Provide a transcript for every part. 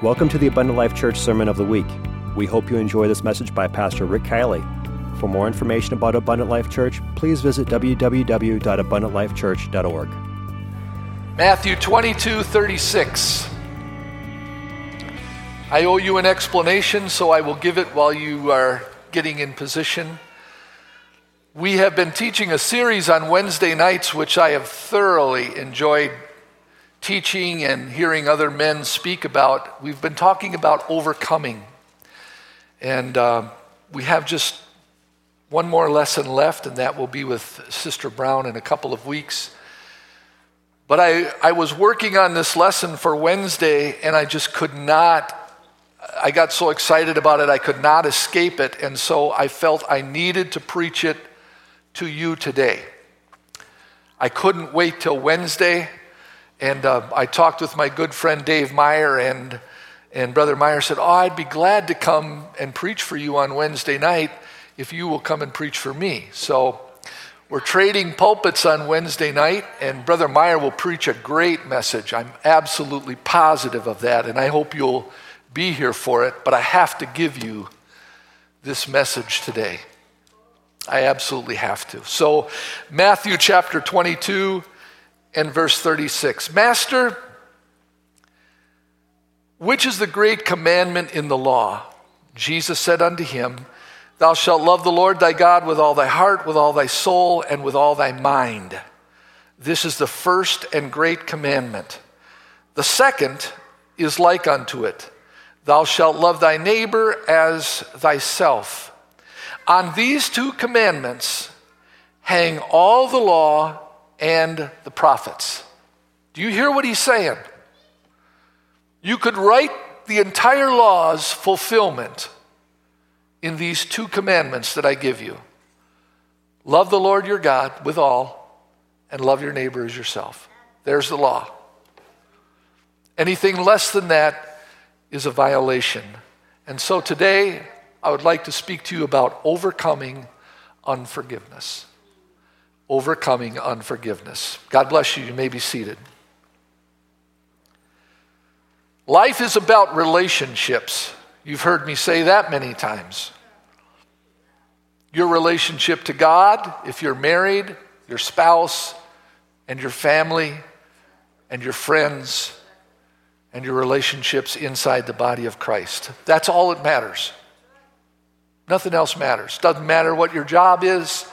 Welcome to the Abundant Life Church Sermon of the Week. We hope you enjoy this message by Pastor Rick Kielley. For more information about Abundant Life Church, please visit www.abundantlifechurch.org. Matthew 22 36. I owe you an explanation, so I will give it while you are getting in position. We have been teaching a series on Wednesday nights, which I have thoroughly enjoyed teaching and hearing other men speak about, we've been talking about overcoming. And uh, we have just one more lesson left, and that will be with Sister Brown in a couple of weeks. But I, I was working on this lesson for Wednesday, and I just could not. I got so excited about it, I could not escape it. And so I felt I needed to preach it to you today. I couldn't wait till Wednesday. And uh, I talked with my good friend Dave Meyer, and, and Brother Meyer said, Oh, I'd be glad to come and preach for you on Wednesday night if you will come and preach for me. So we're trading pulpits on Wednesday night, and Brother Meyer will preach a great message. I'm absolutely positive of that, and I hope you'll be here for it. But I have to give you this message today. I absolutely have to. So, Matthew chapter 22 and verse 36. Master, which is the great commandment in the law? Jesus said unto him, Thou shalt love the Lord thy God with all thy heart, with all thy soul, and with all thy mind. This is the first and great commandment. The second is like unto it Thou shalt love thy neighbor as thyself. On these two commandments hang all the law and the prophets. Do you hear what he's saying? You could write the entire law's fulfillment in these two commandments that I give you love the Lord your God with all, and love your neighbor as yourself. There's the law. Anything less than that is a violation. And so today, I would like to speak to you about overcoming unforgiveness overcoming unforgiveness. God bless you. You may be seated. Life is about relationships. You've heard me say that many times. Your relationship to God, if you're married, your spouse, and your family, and your friends, and your relationships inside the body of Christ. That's all that matters. Nothing else matters. Doesn't matter what your job is,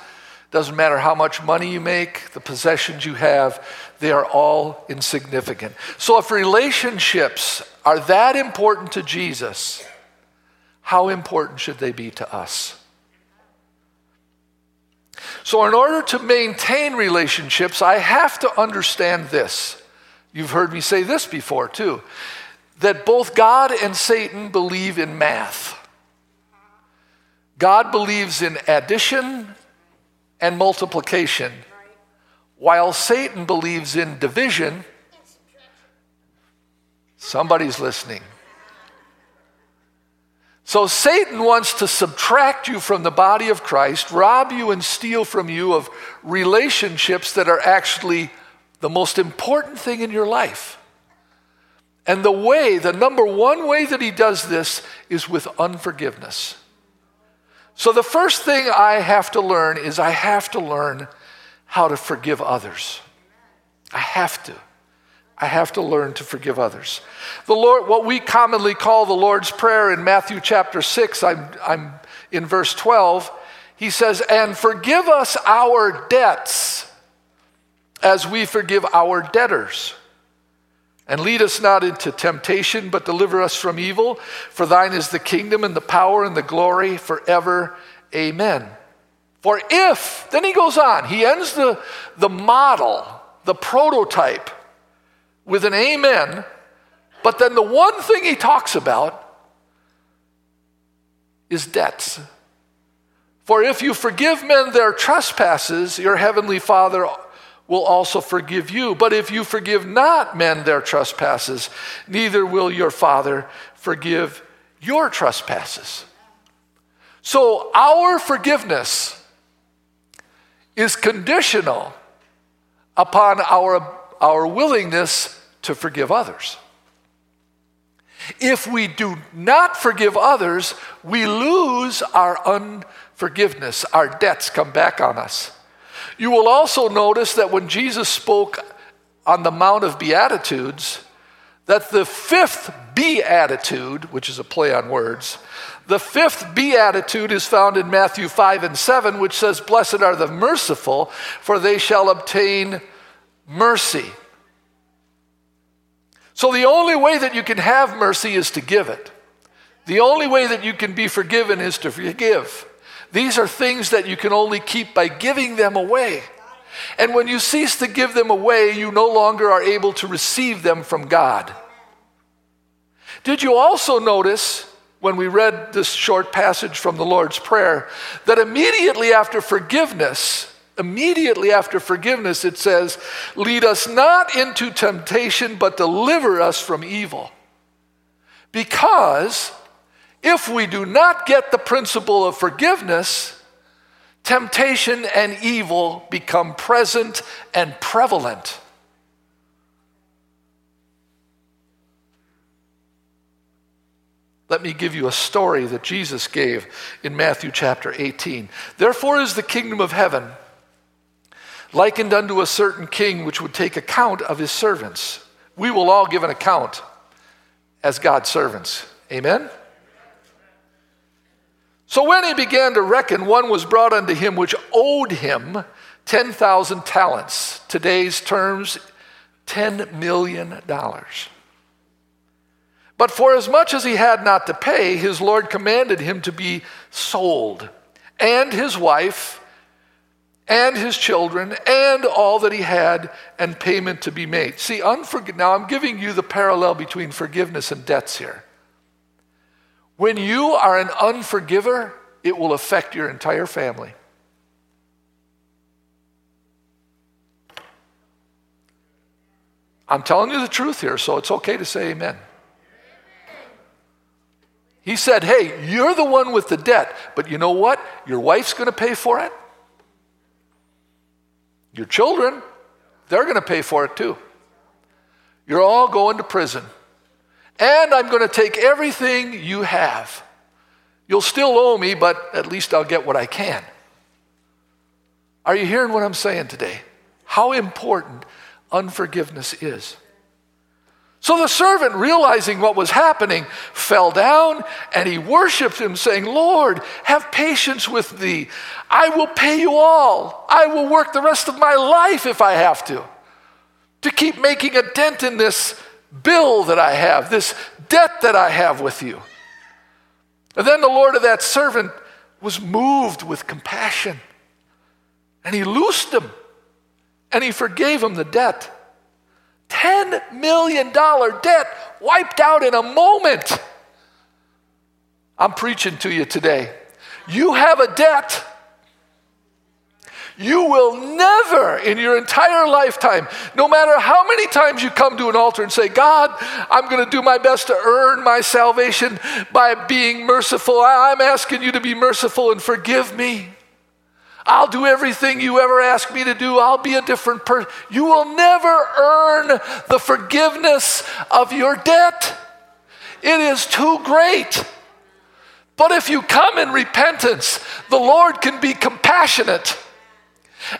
doesn't matter how much money you make, the possessions you have, they are all insignificant. So, if relationships are that important to Jesus, how important should they be to us? So, in order to maintain relationships, I have to understand this. You've heard me say this before, too that both God and Satan believe in math. God believes in addition and multiplication, while Satan believes in division. Somebody's listening. So Satan wants to subtract you from the body of Christ, rob you and steal from you of relationships that are actually the most important thing in your life. And the way, the number one way that he does this is with unforgiveness. So, the first thing I have to learn is I have to learn how to forgive others. I have to. I have to learn to forgive others. The Lord, what we commonly call the Lord's Prayer in Matthew chapter 6, I'm, I'm in verse 12, he says, And forgive us our debts as we forgive our debtors. And lead us not into temptation, but deliver us from evil. For thine is the kingdom and the power and the glory forever. Amen. For if, then he goes on, he ends the, the model, the prototype, with an amen. But then the one thing he talks about is debts. For if you forgive men their trespasses, your heavenly Father will also forgive you. But if you forgive not men their trespasses, neither will your Father forgive your trespasses. So our forgiveness is conditional upon our, our willingness to forgive others. If we do not forgive others, we lose our unforgiveness. Our debts come back on us. You will also notice that when Jesus spoke on the Mount of Beatitudes, that the fifth beatitude, which is a play on words, the fifth beatitude is found in Matthew 5 and 7, which says, Blessed are the merciful, for they shall obtain mercy. So the only way that you can have mercy is to give it. The only way that you can be forgiven is to forgive. These are things that you can only keep by giving them away. And when you cease to give them away, you no longer are able to receive them from God. Did you also notice when we read this short passage from the Lord's Prayer that immediately after forgiveness, immediately after forgiveness, it says, Lead us not into temptation, but deliver us from evil. Because if we do not get the principle of forgiveness, temptation and evil become present and prevalent. Let me give you a story that Jesus gave in Matthew chapter 18. Therefore is the kingdom of heaven likened unto a certain king which would take account of his servants. We will all give an account as God's servants. Amen? So when he began to reckon, one was brought unto him which owed him 10,000 talents. Today's terms, $10 million. But for as much as he had not to pay, his Lord commanded him to be sold, and his wife, and his children, and all that he had, and payment to be made. See, unforg- now I'm giving you the parallel between forgiveness and debts here. When you are an unforgiver, it will affect your entire family. I'm telling you the truth here, so it's okay to say amen. He said, Hey, you're the one with the debt, but you know what? Your wife's going to pay for it. Your children, they're going to pay for it too. You're all going to prison. And I'm going to take everything you have. You'll still owe me, but at least I'll get what I can. Are you hearing what I'm saying today? How important unforgiveness is. So the servant, realizing what was happening, fell down and he worshiped him, saying, Lord, have patience with thee. I will pay you all. I will work the rest of my life if I have to, to keep making a dent in this bill that I have, this debt that I have with you. And then the Lord of that servant was moved with compassion and he loosed him and he forgave him the debt. $10 million debt wiped out in a moment. I'm preaching to you today. You have a debt. You will never in your entire lifetime, no matter how many times you come to an altar and say, God, I'm going to do my best to earn my salvation by being merciful. I'm asking you to be merciful and forgive me. I'll do everything you ever ask me to do. I'll be a different person. You will never earn the forgiveness of your debt. It is too great. But if you come in repentance, the Lord can be compassionate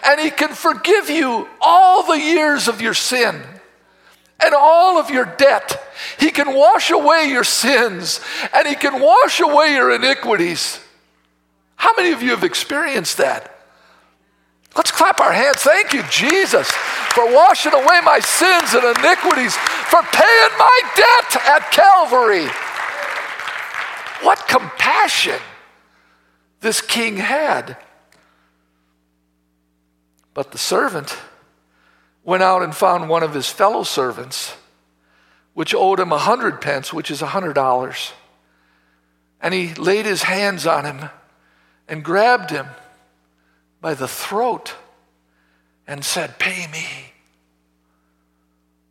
and He can forgive you all the years of your sin and all of your debt. He can wash away your sins and He can wash away your iniquities. How many of you have experienced that? Let's clap our hands. Thank you, Jesus, for washing away my sins and iniquities, for paying my debt at Calvary. What compassion this king had. But the servant went out and found one of his fellow servants, which owed him a hundred pence, which is a hundred dollars. And he laid his hands on him and grabbed him by the throat and said, Pay me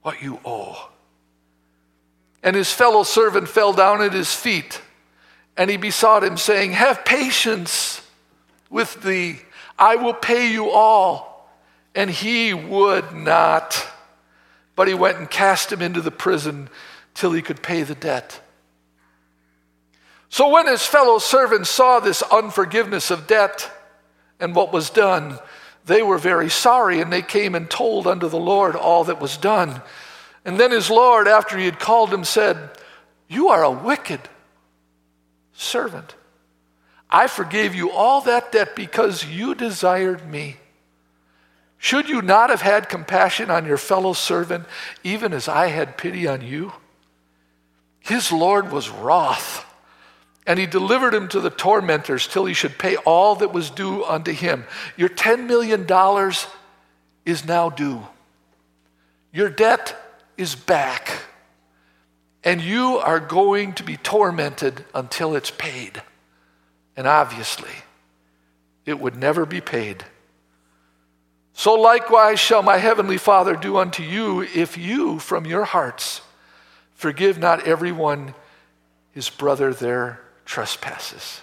what you owe. And his fellow servant fell down at his feet and he besought him, saying, Have patience with thee, I will pay you all. And he would not, but he went and cast him into the prison till he could pay the debt. So when his fellow servants saw this unforgiveness of debt and what was done, they were very sorry, and they came and told unto the Lord all that was done. And then his Lord, after he had called him, said, You are a wicked servant. I forgave you all that debt because you desired me. Should you not have had compassion on your fellow servant, even as I had pity on you? His Lord was wroth, and he delivered him to the tormentors till he should pay all that was due unto him. Your $10 million is now due. Your debt is back, and you are going to be tormented until it's paid. And obviously, it would never be paid. So likewise shall my heavenly Father do unto you if you from your hearts forgive not everyone his brother their trespasses.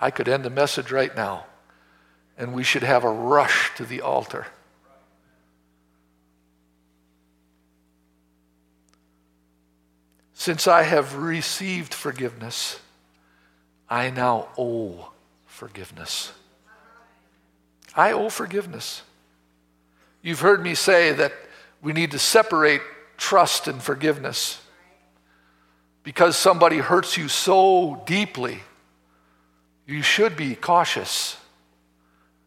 I could end the message right now, and we should have a rush to the altar. Since I have received forgiveness, I now owe forgiveness. I owe forgiveness. You've heard me say that we need to separate trust and forgiveness. Because somebody hurts you so deeply, you should be cautious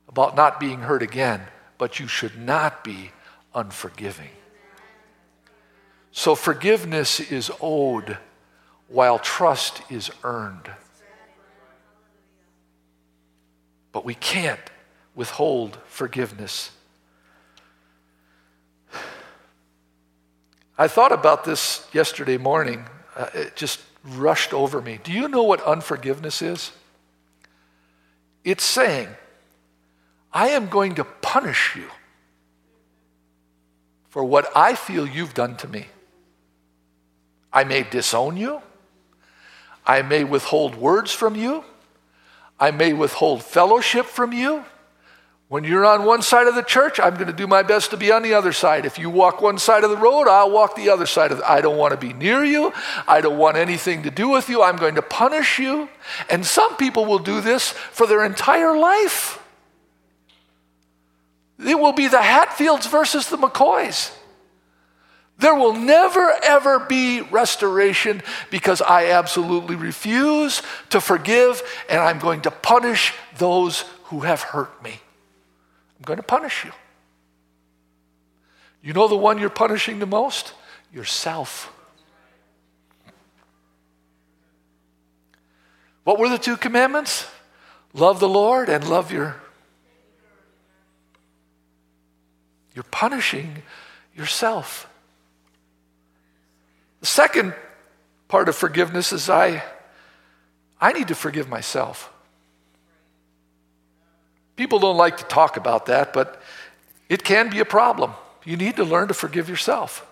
about not being hurt again, but you should not be unforgiving. So forgiveness is owed while trust is earned. But we can't withhold forgiveness. I thought about this yesterday morning. Uh, it just rushed over me. Do you know what unforgiveness is? It's saying, I am going to punish you for what I feel you've done to me. I may disown you. I may withhold words from you. I may withhold fellowship from you. When you're on one side of the church, I'm going to do my best to be on the other side. If you walk one side of the road, I'll walk the other side of the I don't want to be near you. I don't want anything to do with you. I'm going to punish you. And some people will do this for their entire life. It will be the Hatfields versus the McCoys. There will never, ever be restoration because I absolutely refuse to forgive and I'm going to punish those who have hurt me. I'm going to punish you. You know the one you're punishing the most? Yourself. What were the two commandments? Love the Lord and love your. You're punishing yourself. The second part of forgiveness is I, I need to forgive myself. People don't like to talk about that, but it can be a problem. You need to learn to forgive yourself.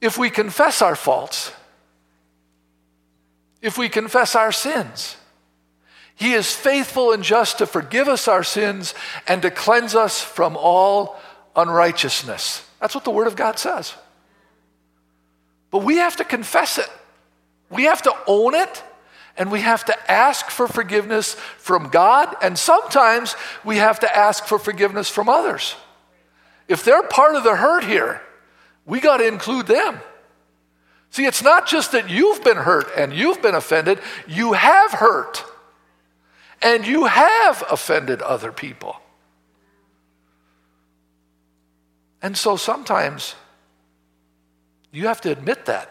If we confess our faults, if we confess our sins, He is faithful and just to forgive us our sins and to cleanse us from all unrighteousness. That's what the Word of God says. But we have to confess it. We have to own it and we have to ask for forgiveness from God, and sometimes we have to ask for forgiveness from others. If they're part of the hurt here, we got to include them. See, it's not just that you've been hurt and you've been offended, you have hurt and you have offended other people. And so sometimes you have to admit that.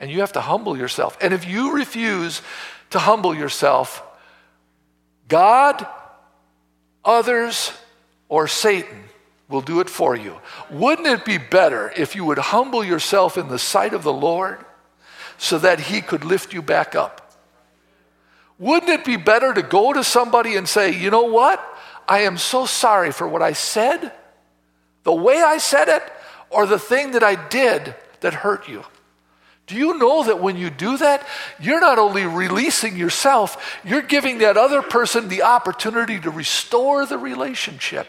And you have to humble yourself. And if you refuse to humble yourself, God, others, or Satan will do it for you. Wouldn't it be better if you would humble yourself in the sight of the Lord so that he could lift you back up? Wouldn't it be better to go to somebody and say, you know what? I am so sorry for what I said, the way I said it, or the thing that I did that hurt you. Do you know that when you do that, you're not only releasing yourself, you're giving that other person the opportunity to restore the relationship.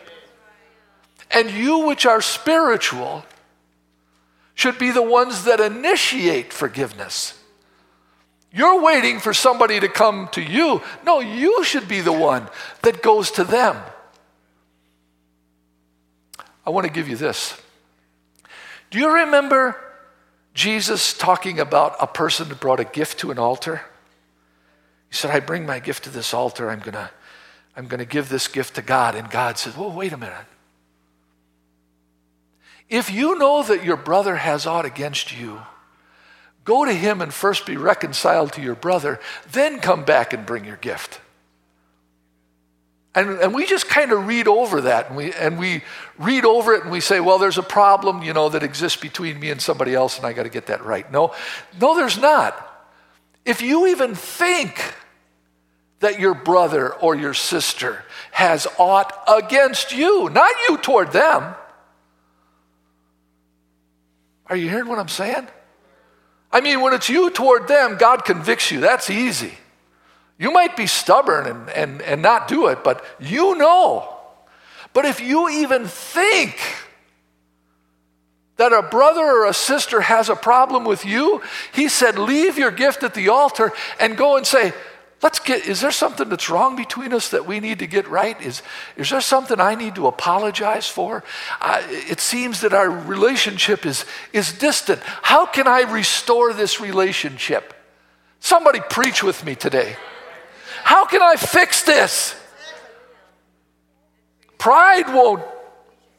And you, which are spiritual, should be the ones that initiate forgiveness. You're waiting for somebody to come to you. No, you should be the one that goes to them. I want to give you this. Do you remember Jesus talking about a person who brought a gift to an altar? He said, I bring my gift to this altar. I'm going to I'm going to give this gift to God. And God says, Well, wait a minute. If you know that your brother has aught against you, go to him and first be reconciled to your brother, then come back and bring your gift. And, and we just kind of read over that and we, and we read over it and we say, well, there's a problem, you know, that exists between me and somebody else and I got to get that right. No, no, there's not. If you even think that your brother or your sister has aught against you, not you toward them, are you hearing what I'm saying? I mean, when it's you toward them, God convicts you. That's easy. You might be stubborn and, and, and not do it, but you know. But if you even think that a brother or a sister has a problem with you, he said, leave your gift at the altar and go and say, Let's get, is there something that's wrong between us that we need to get right? Is, is there something I need to apologize for? It seems that our relationship is, is distant. How can I restore this relationship? Somebody preach with me today. How can I fix this? Pride won't,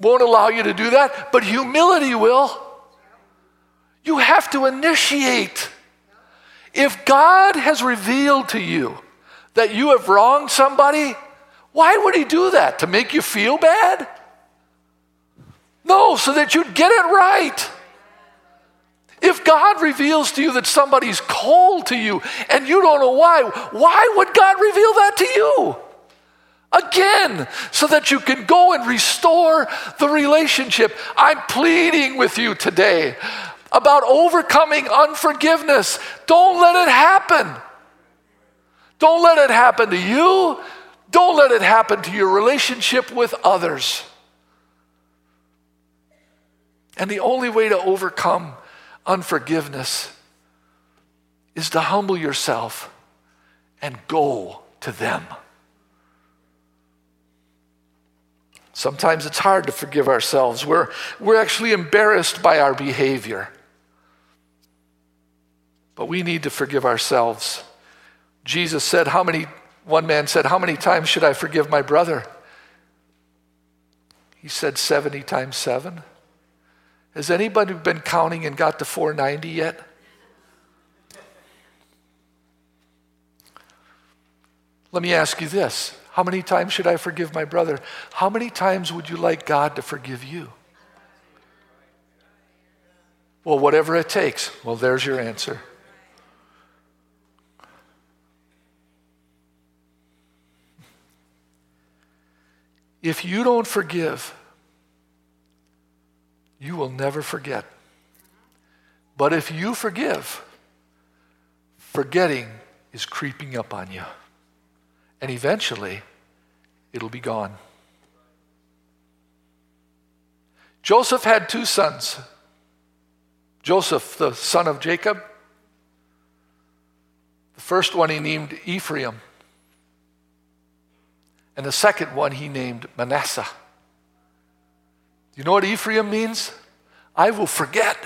won't allow you to do that, but humility will. You have to initiate. If God has revealed to you that you have wronged somebody, why would He do that? To make you feel bad? No, so that you'd get it right. If God reveals to you that somebody's cold to you and you don't know why, why would God reveal that to you? Again, so that you can go and restore the relationship. I'm pleading with you today about overcoming unforgiveness. Don't let it happen. Don't let it happen to you. Don't let it happen to your relationship with others. And the only way to overcome unforgiveness is to humble yourself and go to them. Sometimes it's hard to forgive ourselves. We're, we're actually embarrassed by our behavior. But we need to forgive ourselves. Jesus said, How many, one man said, How many times should I forgive my brother? He said, 70 times 7. Has anybody been counting and got to 490 yet? Let me ask you this How many times should I forgive my brother? How many times would you like God to forgive you? Well, whatever it takes. Well, there's your answer. If you don't forgive, you will never forget. But if you forgive, forgetting is creeping up on you. And eventually, it'll be gone. Joseph had two sons Joseph, the son of Jacob. The first one he named Ephraim. And the second one he named Manasseh. You know what Ephraim means? I will forget.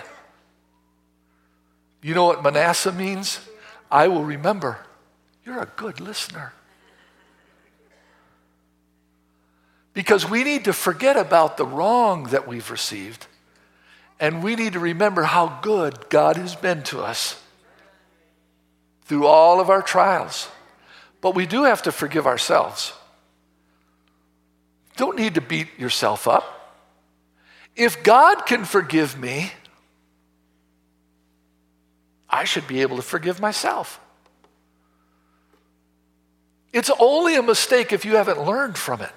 You know what Manasseh means? I will remember. You're a good listener. Because we need to forget about the wrong that we've received, and we need to remember how good God has been to us through all of our trials. But we do have to forgive ourselves. Don't need to beat yourself up. If God can forgive me, I should be able to forgive myself. It's only a mistake if you haven't learned from it.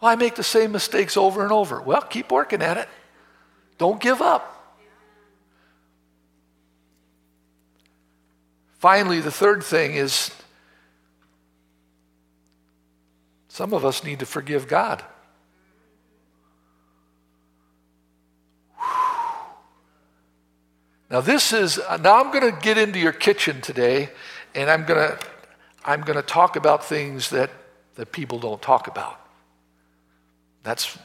Well, I make the same mistakes over and over. Well, keep working at it. Don't give up. Finally, the third thing is some of us need to forgive God. Now, this is, now I'm going to get into your kitchen today, and I'm going to, I'm going to talk about things that, that people don't talk about. That's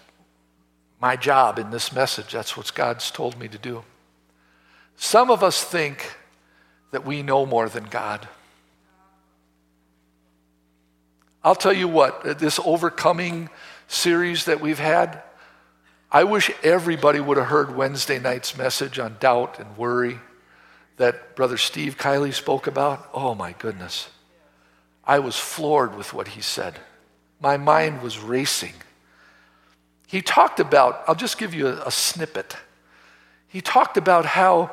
my job in this message. That's what God's told me to do. Some of us think that we know more than God. I'll tell you what, this overcoming series that we've had, I wish everybody would have heard Wednesday night's message on doubt and worry that Brother Steve Kielley spoke about. Oh my goodness. I was floored with what he said. My mind was racing. He talked about, I'll just give you a, a snippet. He talked about how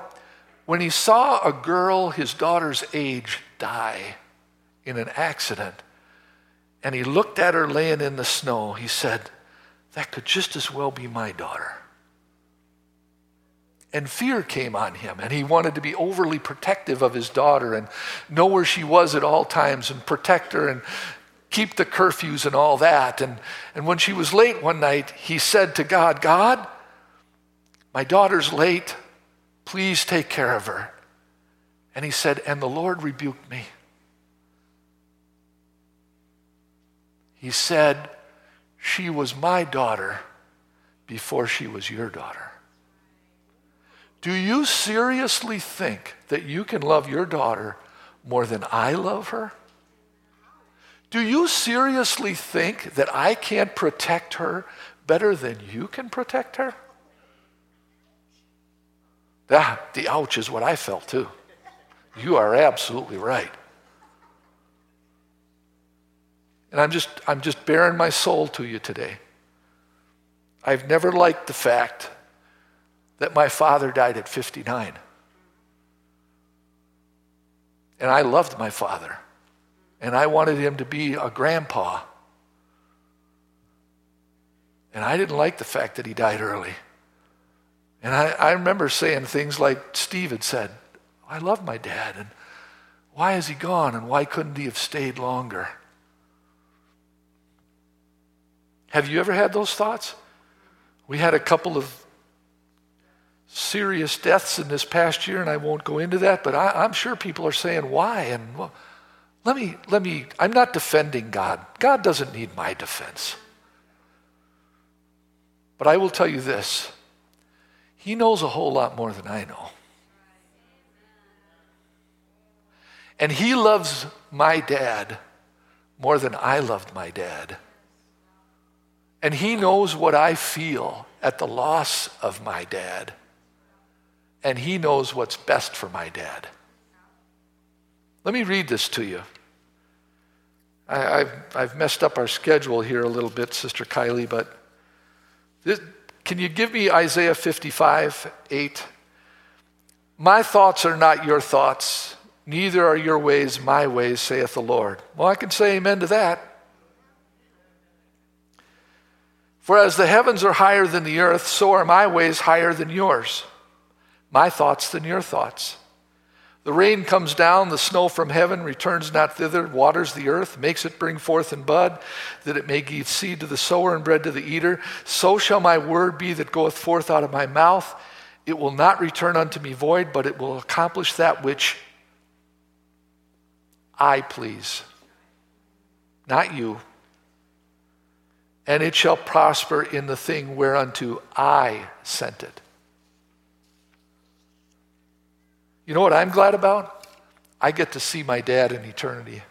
when he saw a girl his daughter's age die in an accident, and he looked at her laying in the snow, he said, That could just as well be my daughter. And fear came on him, and he wanted to be overly protective of his daughter and know where she was at all times and protect her and keep the curfews and all that. And, and when she was late one night, he said to God, God, my daughter's late. Please take care of her. And he said, And the Lord rebuked me. He said, She was my daughter before she was your daughter. Do you seriously think that you can love your daughter more than I love her? Do you seriously think that I can't protect her better than you can protect her? That, the ouch is what I felt too. You are absolutely right. And I'm just, I'm just bearing my soul to you today. I've never liked the fact that my father died at 59. And I loved my father. And I wanted him to be a grandpa. And I didn't like the fact that he died early. And I, I remember saying things like Steve had said, oh, I love my dad. And why is he gone? And why couldn't he have stayed longer? Have you ever had those thoughts? We had a couple of serious deaths in this past year, and I won't go into that, but I, am sure people are saying, why? And well, let me, let me, I'm not defending God. God doesn't need my defense. But I will tell you this He knows a whole lot more than I know. And He loves my dad more than I loved my dad. And he knows what I feel at the loss of my dad. And he knows what's best for my dad. Let me read this to you. I, have I've messed up our schedule here a little bit, Sister Kielley, but this, can you give me Isaiah 55, 8? My thoughts are not your thoughts, neither are your ways my ways, saith the Lord. Well, I can say amen to that. For as the heavens are higher than the earth, so are my ways higher than yours, my thoughts than your thoughts. The rain comes down, the snow from heaven returns not thither, waters the earth, makes it bring forth and bud, that it may give seed to the sower and bread to the eater. So shall my word be that goeth forth out of my mouth. It will not return unto me void, but it will accomplish that which I please. Not you, and it shall prosper in the thing whereunto I sent it. You know what I'm glad about? I get to see my dad in eternity.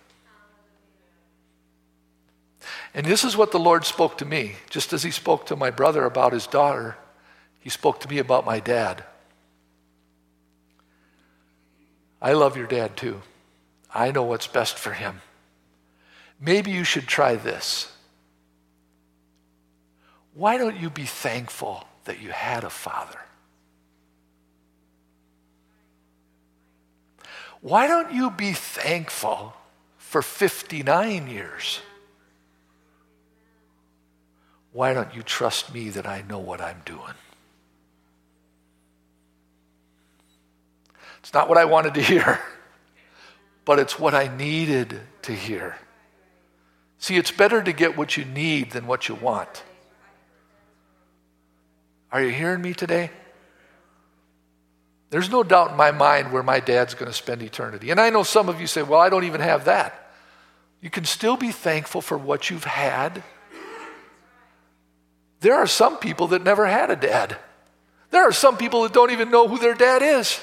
And this is what the Lord spoke to me, just as He spoke to my brother about his daughter, He spoke to me about my dad. I love your dad too. I know what's best for him. Maybe you should try this. Why don't you be thankful that you had a father? Why don't you be thankful for 59 years? Why don't you trust me that I know what I'm doing? It's not what I wanted to hear, but it's what I needed to hear. See, it's better to get what you need than what you want. Are you hearing me today? There's no doubt in my mind where my dad's going to spend eternity. And I know some of you say, well, I don't even have that. You can still be thankful for what you've had. There are some people that never had a dad. There are some people that don't even know who their dad is.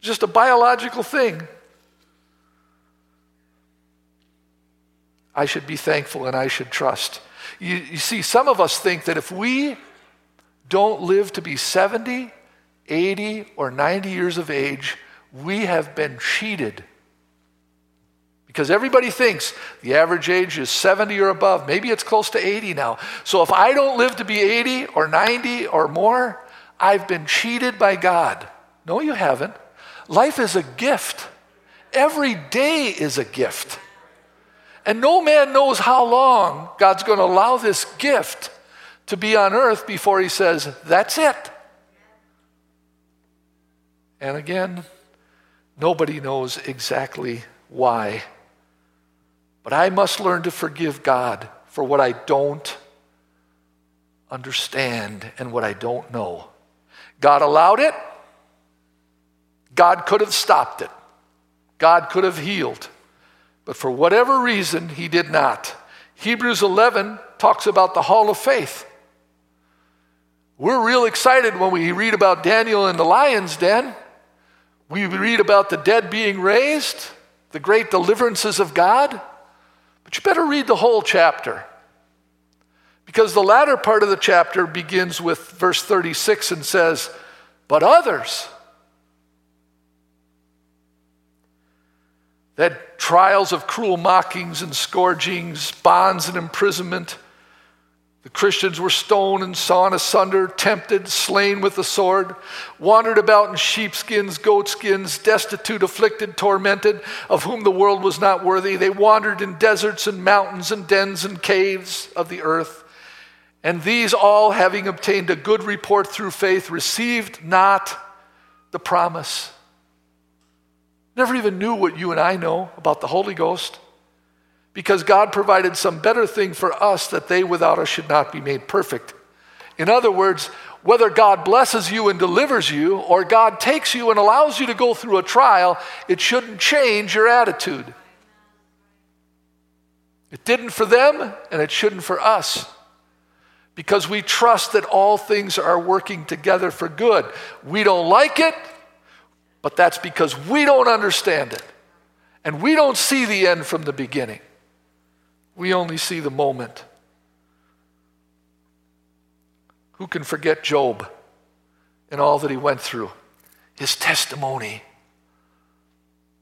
Just a biological thing. I should be thankful and I should trust. You, you, see, some of us think that if we don't live to be 70, 80, or 90 years of age, we have been cheated. Because everybody thinks the average age is 70 or above. Maybe it's close to 80 now. So if I don't live to be 80 or 90 or more, I've been cheated by God. No, you haven't. Life is a gift. Every day is a gift. And no man knows how long God's going to allow this gift to be on earth before he says, That's it. And again, nobody knows exactly why. But I must learn to forgive God for what I don't understand and what I don't know. God allowed it. God could have stopped it. God could have healed. But for whatever reason, he did not. Hebrews 11 talks about the hall of faith. We're real excited when we read about Daniel in the lion's den. We read about the dead being raised, the great deliverances of God. But you better read the whole chapter. Because the latter part of the chapter begins with verse 36 and says, But others, that trials of cruel mockings and scourgings, bonds and imprisonment. The Christians were stoned and sawn asunder, tempted, slain with the sword, wandered about in sheepskins, goatskins, destitute, afflicted, tormented, of whom the world was not worthy. They wandered in deserts and mountains and dens and caves of the earth. And these all, having obtained a good report through faith, received not the promise Never even knew what you and I know about the Holy Ghost because God provided some better thing for us that they without us should not be made perfect. In other words, whether God blesses you and delivers you or God takes you and allows you to go through a trial, it shouldn't change your attitude. It didn't for them and it shouldn't for us because we trust that all things are working together for good. We don't like it, but that's because we don't understand it. And we don't see the end from the beginning. We only see the moment. Who can forget Job and all that he went through? His testimony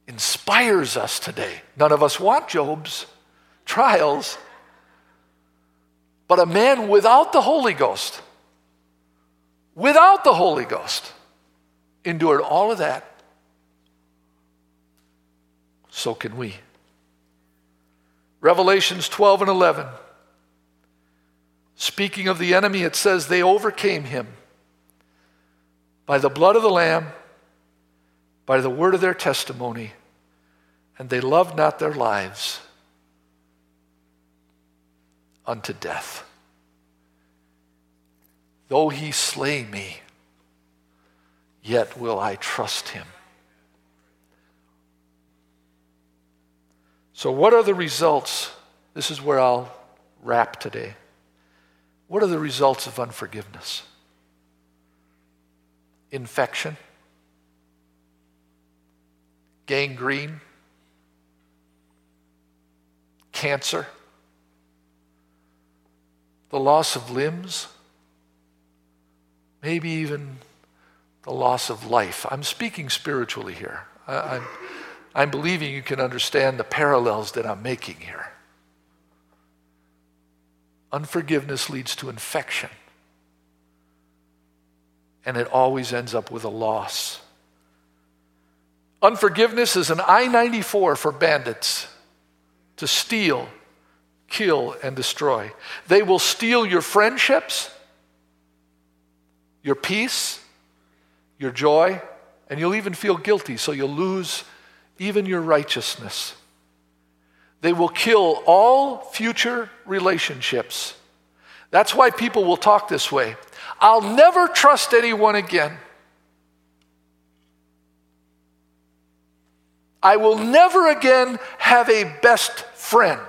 inspires us today. None of us want Job's trials, but a man without the Holy Ghost, without the Holy Ghost, endured all of that so can we. Revelations 12 and 11. Speaking of the enemy, it says they overcame him by the blood of the Lamb, by the word of their testimony, and they loved not their lives unto death. Though he slay me, yet will I trust him. So, what are the results? This is where I'll wrap today. What are the results of unforgiveness? Infection, gangrene, cancer, the loss of limbs, maybe even the loss of life. I'm speaking spiritually here. I, I'm believing you can understand the parallels that I'm making here. Unforgiveness leads to infection, and it always ends up with a loss. Unforgiveness is an I 94 for bandits to steal, kill, and destroy. They will steal your friendships, your peace, your joy, and you'll even feel guilty, so you'll lose even your righteousness. They will kill all future relationships. That's why people will talk this way. I'll never trust anyone again. I will never again have a best friend.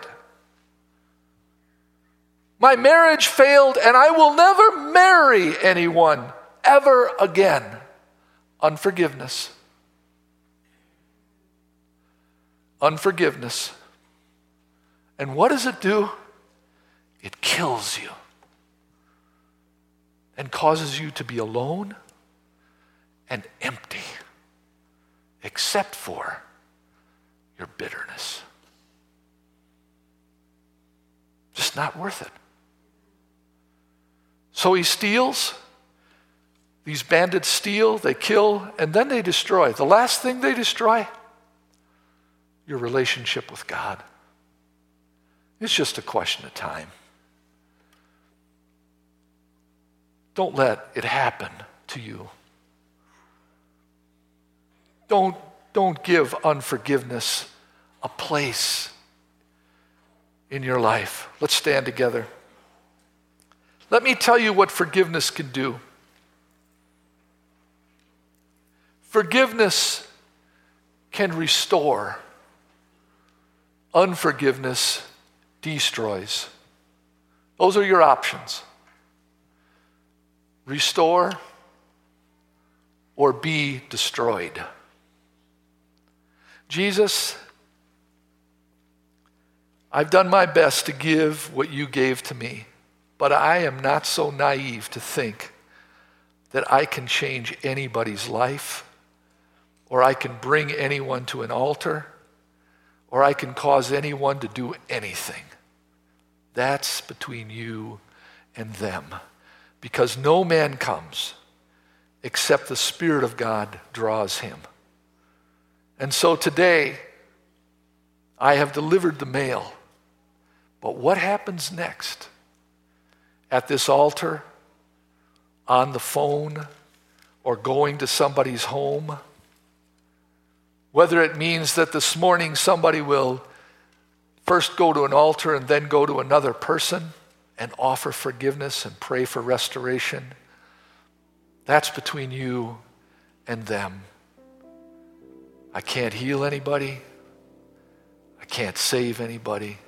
My marriage failed, and I will never marry anyone ever again. Unforgiveness. Unforgiveness. And what does it do? It kills you and causes you to be alone and empty, except for your bitterness. Just not worth it. So he steals. These bandits steal, they kill, and then they destroy. The last thing they destroy, your relationship with God. It's just a question of time. Don't let it happen to you. Don't, don't give unforgiveness a place in your life. Let's stand together. Let me tell you what forgiveness can do. Forgiveness can restore, unforgiveness destroys. Those are your options restore or be destroyed. Jesus, I've done my best to give what you gave to me. But I am not so naive to think that I can change anybody's life, or I can bring anyone to an altar, or I can cause anyone to do anything. That's between you and them. Because no man comes except the Spirit of God draws him. And so today, I have delivered the mail. But what happens next? at this altar, on the phone, or going to somebody's home. Whether it means that this morning somebody will first go to an altar and then go to another person and offer forgiveness and pray for restoration. That's between you and them. I can't heal anybody. I can't save anybody.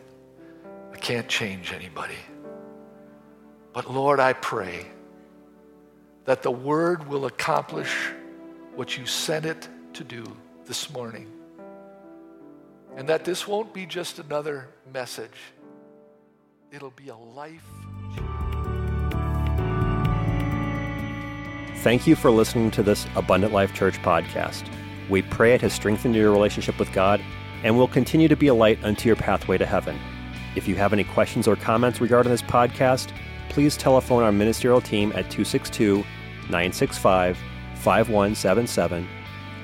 I can't change anybody. But Lord, I pray that the word will accomplish what you sent it to do this morning. And that this won't be just another message, it'll be a life. Thank you for listening to this Abundant Life Church podcast. We pray it has strengthened your relationship with God and will continue to be a light unto your pathway to heaven. If you have any questions or comments regarding this podcast, please telephone our ministerial team at 262 965 5177